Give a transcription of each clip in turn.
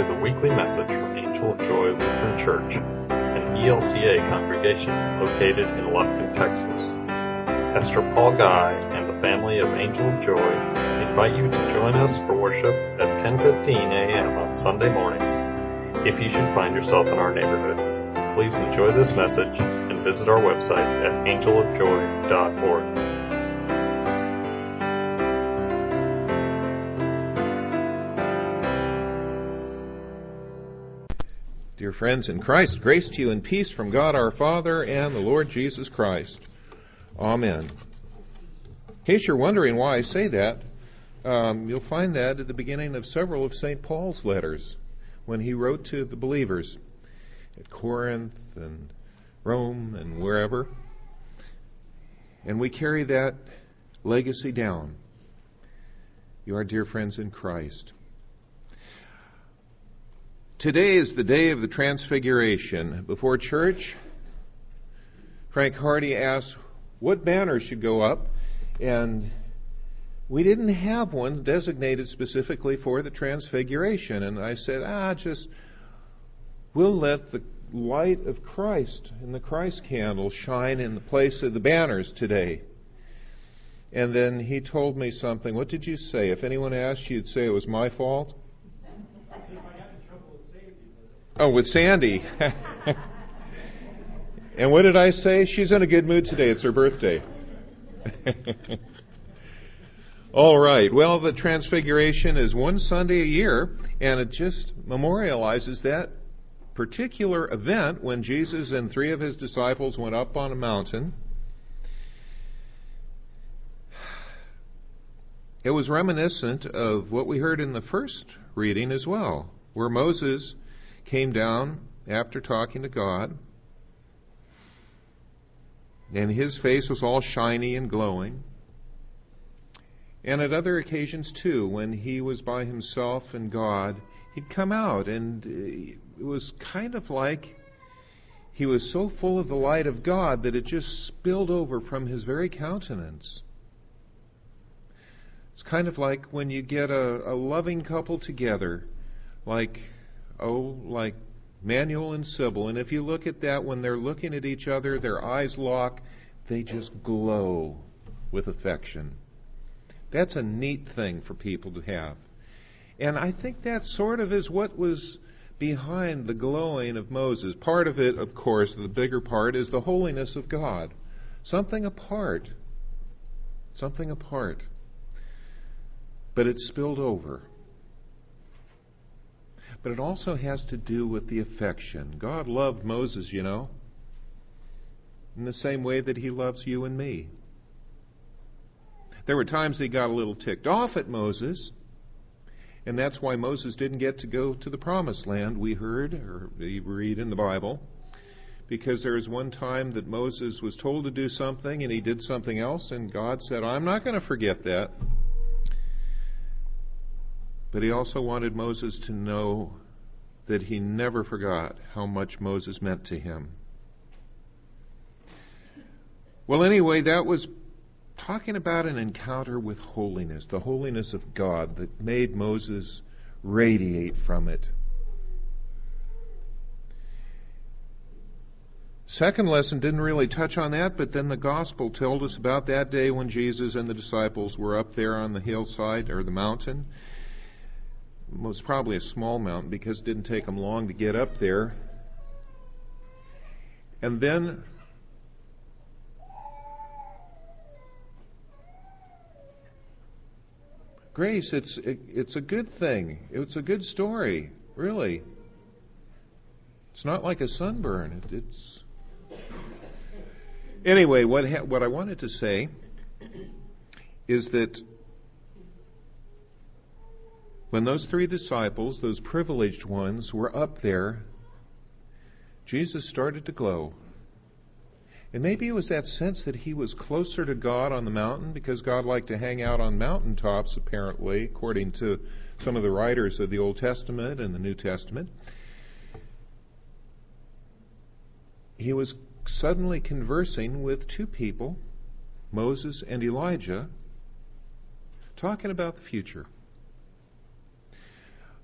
to the weekly message from Angel of Joy Lutheran Church, an ELCA congregation located in Lufkin, Texas. Pastor Paul Guy and the family of Angel of Joy invite you to join us for worship at 10:15 a.m. on Sunday mornings. If you should find yourself in our neighborhood, please enjoy this message and visit our website at angelofjoy.org. Dear friends in Christ, grace to you and peace from God our Father and the Lord Jesus Christ. Amen. In case you're wondering why I say that, um, you'll find that at the beginning of several of St. Paul's letters when he wrote to the believers at Corinth and Rome and wherever. And we carry that legacy down. You are dear friends in Christ. Today is the day of the Transfiguration. Before church, Frank Hardy asked what banner should go up, and we didn't have one designated specifically for the Transfiguration. And I said, ah, just, we'll let the light of Christ and the Christ candle shine in the place of the banners today. And then he told me something. What did you say? If anyone asked, you'd say it was my fault? Oh, with Sandy. and what did I say? She's in a good mood today. It's her birthday. All right. Well, the Transfiguration is one Sunday a year, and it just memorializes that particular event when Jesus and three of his disciples went up on a mountain. It was reminiscent of what we heard in the first reading as well, where Moses came down after talking to God, and his face was all shiny and glowing. And at other occasions, too, when he was by himself and God, he'd come out, and it was kind of like he was so full of the light of God that it just spilled over from his very countenance. It's kind of like when you get a, a loving couple together, like oh, like Manuel and Sybil. And if you look at that, when they're looking at each other, their eyes lock, they just glow with affection. That's a neat thing for people to have. And I think that sort of is what was behind the glowing of Moses. Part of it, of course, the bigger part, is the holiness of God. Something apart. Something apart. But it spilled over. But it also has to do with the affection. God loved Moses, you know, in the same way that he loves you and me. There were times he got a little ticked off at Moses, and that's why Moses didn't get to go to the promised land, we heard, or we read in the Bible. Because there was one time that Moses was told to do something and he did something else, and God said, I'm not going to forget that. But he also wanted Moses to know that he never forgot how much Moses meant to him. Well, anyway, that was talking about an encounter with holiness, the holiness of God that made Moses radiate from it. Second lesson didn't really touch on that, but then the gospel told us about that day when Jesus and the disciples were up there on the hillside or the mountain was probably a small mountain because it didn't take them long to get up there. And then Grace, it's it, it's a good thing. It's a good story, really. It's not like a sunburn. It, it's anyway. What ha- what I wanted to say is that when those three disciples, those privileged ones, were up there, Jesus started to glow. And maybe it was that sense that he was closer to God on the mountain because God liked to hang out on mountaintops, apparently, according to some of the writers of the Old Testament and the New Testament. He was suddenly conversing with two people, Moses and Elijah, talking about the future.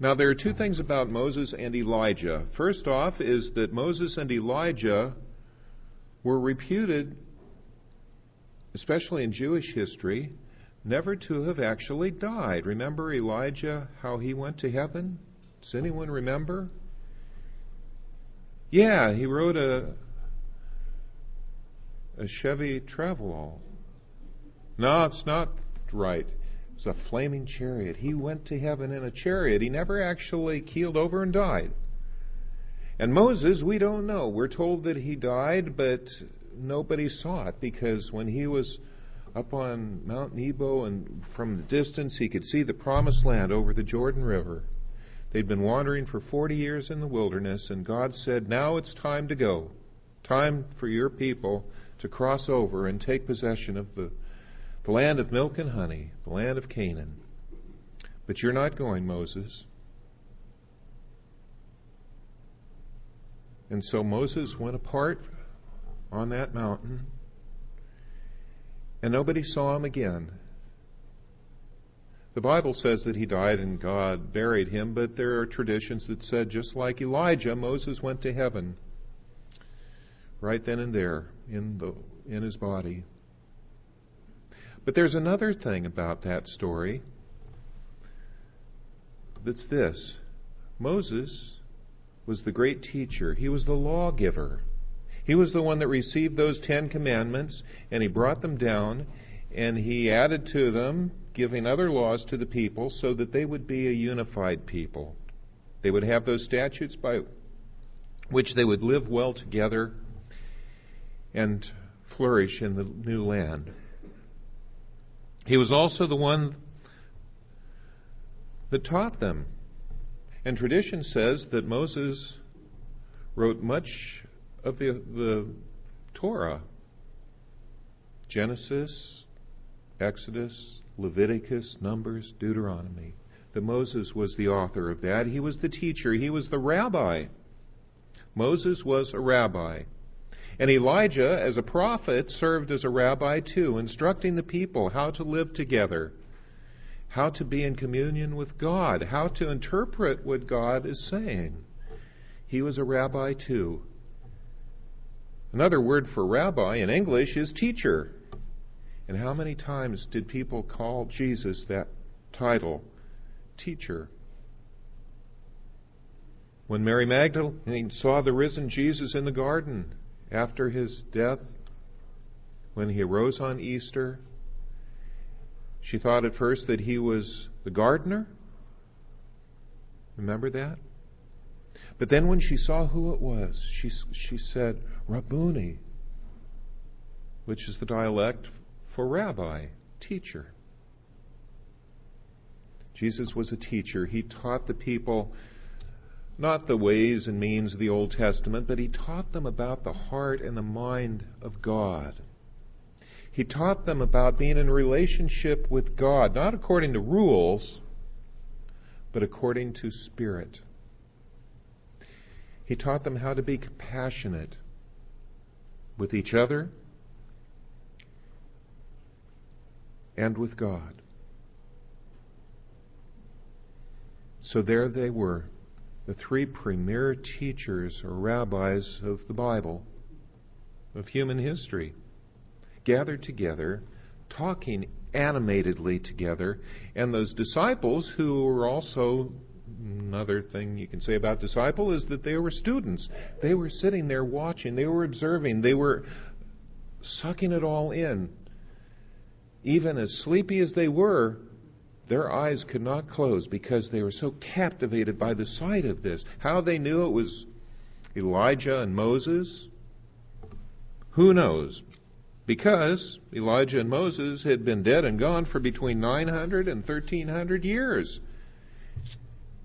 Now, there are two things about Moses and Elijah. First off, is that Moses and Elijah were reputed, especially in Jewish history, never to have actually died. Remember Elijah, how he went to heaven? Does anyone remember? Yeah, he rode a a Chevy Travelall. No, it's not right. It was a flaming chariot. He went to heaven in a chariot. He never actually keeled over and died. And Moses, we don't know. We're told that he died, but nobody saw it because when he was up on Mount Nebo and from the distance he could see the promised land over the Jordan River. They'd been wandering for 40 years in the wilderness, and God said, Now it's time to go. Time for your people to cross over and take possession of the, the land of milk and honey, the land of Canaan. But you're not going, Moses. And so Moses went apart on that mountain, and nobody saw him again. The Bible says that he died and God buried him, but there are traditions that said just like Elijah, Moses went to heaven right then and there in the in his body. But there's another thing about that story that's this. Moses was the great teacher. He was the lawgiver. He was the one that received those 10 commandments and he brought them down and he added to them giving other laws to the people so that they would be a unified people. They would have those statutes by which they would live well together and flourish in the new land. He was also the one that taught them. And tradition says that Moses wrote much of the, the Torah Genesis, Exodus, Leviticus, Numbers, Deuteronomy. That Moses was the author of that. He was the teacher, he was the rabbi. Moses was a rabbi. And Elijah, as a prophet, served as a rabbi too, instructing the people how to live together, how to be in communion with God, how to interpret what God is saying. He was a rabbi too. Another word for rabbi in English is teacher. And how many times did people call Jesus that title? Teacher. When Mary Magdalene saw the risen Jesus in the garden, after his death, when he arose on Easter, she thought at first that he was the gardener. Remember that? But then when she saw who it was, she, she said, Rabboni, which is the dialect for rabbi, teacher. Jesus was a teacher. He taught the people not the ways and means of the Old Testament, but he taught them about the heart and the mind of God. He taught them about being in relationship with God, not according to rules, but according to spirit. He taught them how to be compassionate with each other and with God. So there they were, the three premier teachers or rabbis of the Bible, of human history, gathered together, talking animatedly together, and those disciples who were also another thing you can say about disciple is that they were students. They were sitting there watching, they were observing, they were sucking it all in. Even as sleepy as they were, their eyes could not close because they were so captivated by the sight of this. How they knew it was Elijah and Moses? Who knows? Because Elijah and Moses had been dead and gone for between 900 and 1300 years.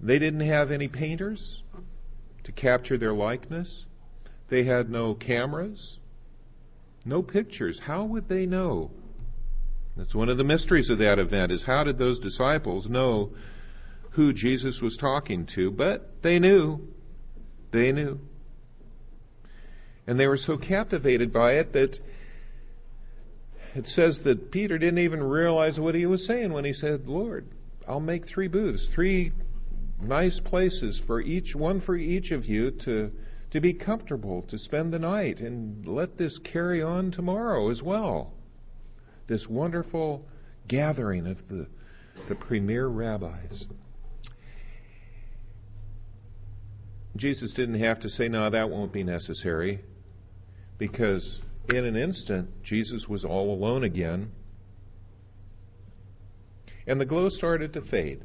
They didn't have any painters to capture their likeness. They had no cameras, no pictures. How would they know that's one of the mysteries of that event is how did those disciples know who Jesus was talking to? But they knew. They knew. And they were so captivated by it that it says that Peter didn't even realize what he was saying when he said, Lord, I'll make three booths, three nice places for each one for each of you to to be comfortable, to spend the night, and let this carry on tomorrow as well. This wonderful gathering of the, the premier rabbis. Jesus didn't have to say, no, that won't be necessary, because in an instant, Jesus was all alone again, and the glow started to fade.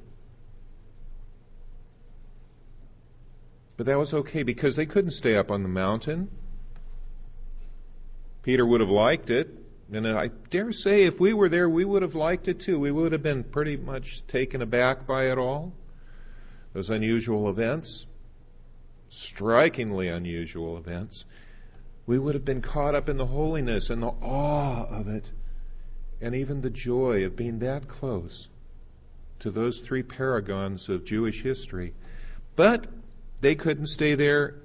But that was okay because they couldn't stay up on the mountain. Peter would have liked it. And uh, I dare say if we were there, we would have liked it too. We would have been pretty much taken aback by it all. Those unusual events, strikingly unusual events. We would have been caught up in the holiness and the awe of it, and even the joy of being that close to those three paragons of Jewish history. But they couldn't stay there,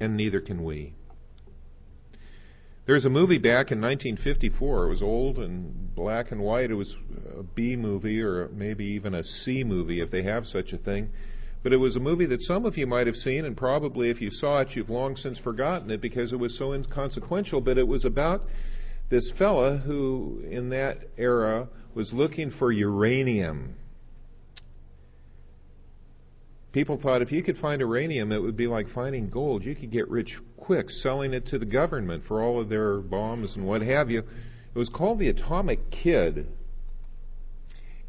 and neither can we. There's a movie back in 1954. It was old and black and white. It was a B movie or maybe even a C movie if they have such a thing. But it was a movie that some of you might have seen, and probably if you saw it, you've long since forgotten it because it was so inconsequential. But it was about this fella who, in that era, was looking for uranium. People thought if you could find uranium, it would be like finding gold. You could get rich quick selling it to the government for all of their bombs and what have you. It was called The Atomic Kid.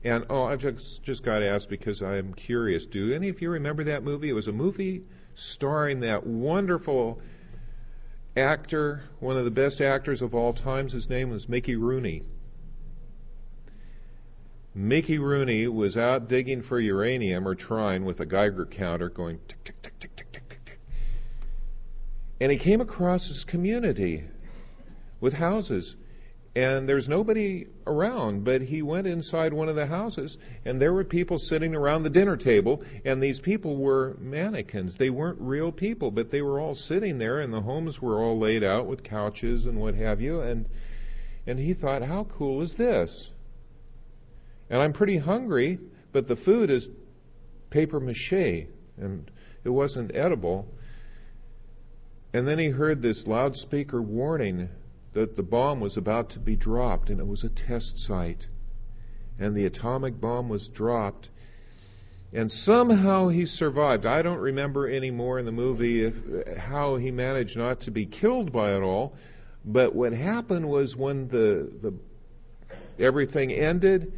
And oh, I've just just got to ask because I'm curious. Do any of you remember that movie? It was a movie starring that wonderful actor, one of the best actors of all times. His name was Mickey Rooney. Mickey Rooney was out digging for uranium or trying with a Geiger counter going tick, tick, tick, tick, tick, tick, tick. And he came across this community with houses. And there's nobody around, but he went inside one of the houses, and there were people sitting around the dinner table, and these people were mannequins. They weren't real people, but they were all sitting there, and the homes were all laid out with couches and what have you. And and he thought, how cool is this? And I'm pretty hungry, but the food is paper mache, and it wasn't edible. And then he heard this loudspeaker warning that the bomb was about to be dropped, and it was a test site. And the atomic bomb was dropped. And somehow he survived. I don't remember anymore in the movie if, how he managed not to be killed by it all. But what happened was when the, the everything ended,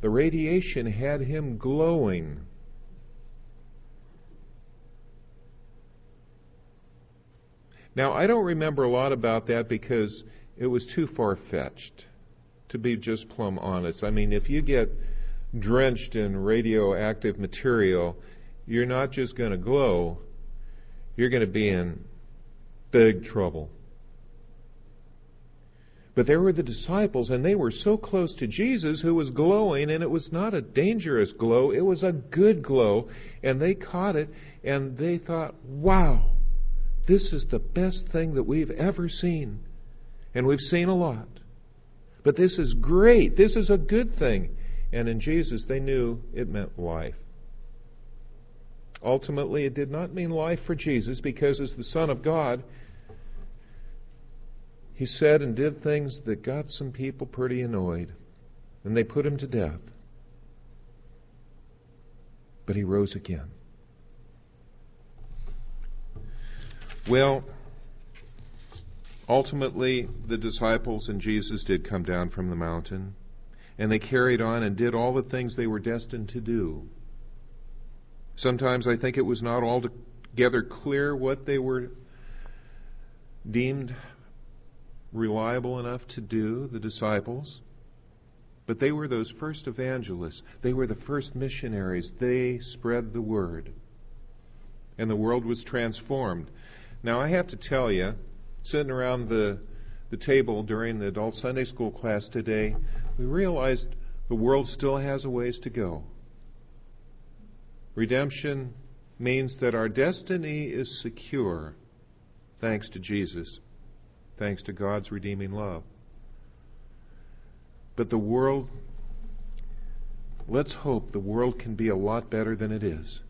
the radiation had him glowing. Now, I don't remember a lot about that because it was too far fetched, to be just plumb honest. I mean, if you get drenched in radioactive material, you're not just going to glow, you're going to be in big trouble. But there were the disciples, and they were so close to Jesus who was glowing, and it was not a dangerous glow, it was a good glow. And they caught it, and they thought, wow, this is the best thing that we've ever seen. And we've seen a lot. But this is great. This is a good thing. And in Jesus, they knew it meant life. Ultimately, it did not mean life for Jesus because, as the Son of God, he said and did things that got some people pretty annoyed, and they put him to death. But he rose again. Well, ultimately, the disciples and Jesus did come down from the mountain, and they carried on and did all the things they were destined to do. Sometimes I think it was not altogether clear what they were deemed reliable enough to do, the disciples. But they were those first evangelists. They were the first missionaries. They spread the word. And the world was transformed. Now, I have to tell you, sitting around the, the table during the adult Sunday school class today, we realized the world still has a ways to go. Redemption means that our destiny is secure thanks to Jesus thanks to God's redeeming love. But the world let's hope the world can be a lot better than it is.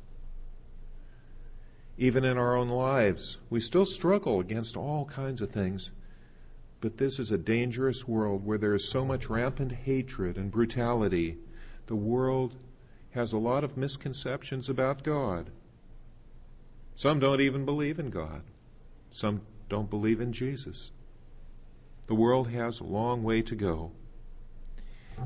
Even in our own lives, we still struggle against all kinds of things. But this is a dangerous world where there is so much rampant hatred and brutality. The world has a lot of misconceptions about God. Some don't even believe in God. Some don't believe in Jesus. The world has a long way to go.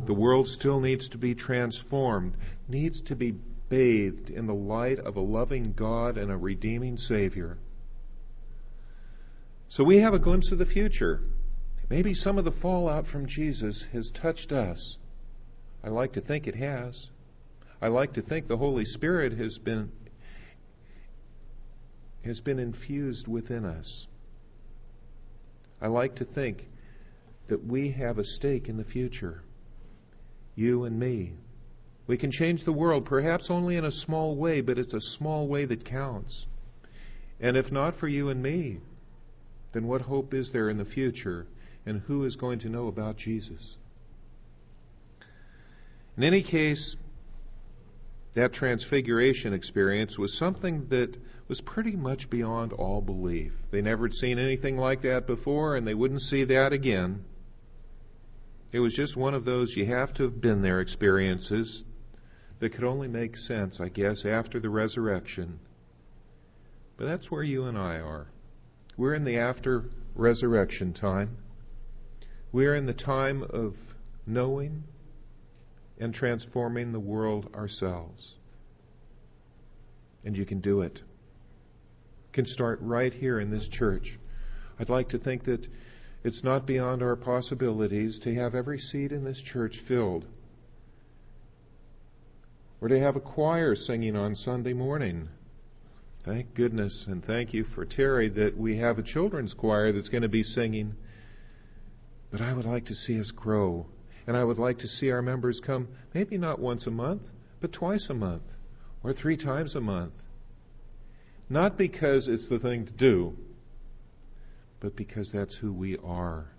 The world still needs to be transformed, needs to be bathed in the light of a loving God and a redeeming Savior. So we have a glimpse of the future. Maybe some of the fallout from Jesus has touched us. I like to think it has. I like to think the Holy Spirit has been has been infused within us. I like to think that we have a stake in the future. You and me. We can change the world, perhaps only in a small way, but it's a small way that counts. And if not for you and me, then what hope is there in the future? And who is going to know about Jesus? In any case, that transfiguration experience was something that was pretty much beyond all belief. They never had seen anything like that before, and they wouldn't see that again. It was just one of those you have to have been there experiences that could only make sense, I guess, after the resurrection. But that's where you and I are. We're in the after resurrection time. We're in the time of knowing and transforming the world ourselves. And you can do it. You can start right here in this church. I'd like to think that it's not beyond our possibilities to have every seat in this church filled. Or to have a choir singing on Sunday morning. Thank goodness and thank you for Terry that we have a children's choir that's going to be singing. But I would like to see us grow and I would like to see our members come maybe not once a month, but twice a month or three times a month. Not because it's the thing to do, but because that's who we are.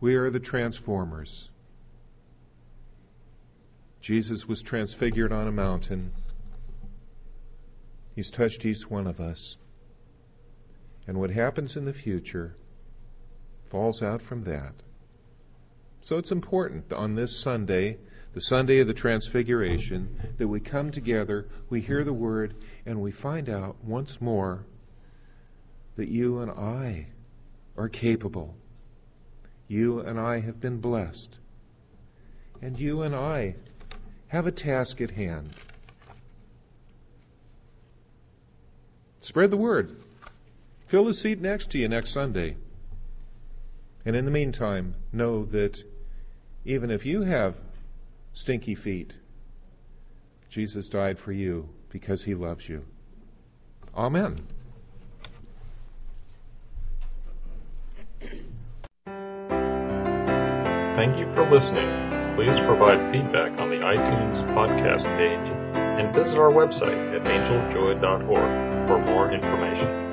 We are the transformers. Jesus was transfigured on a mountain. He's touched each one of us. And what happens in the future falls out from that. So it's important on this Sunday, the Sunday of the Transfiguration, that we come together, we hear the Word, and we find out once more that you and I are capable. You and I have been blessed. And you and I have a task at hand. Spread the word. Fill the seat next to you next Sunday. And in the meantime, know that even if you have stinky feet, Jesus died for you because he loves you. Amen. Thank you for listening. Please provide feedback on the iTunes podcast page and visit our website at angeljoy.org for more information.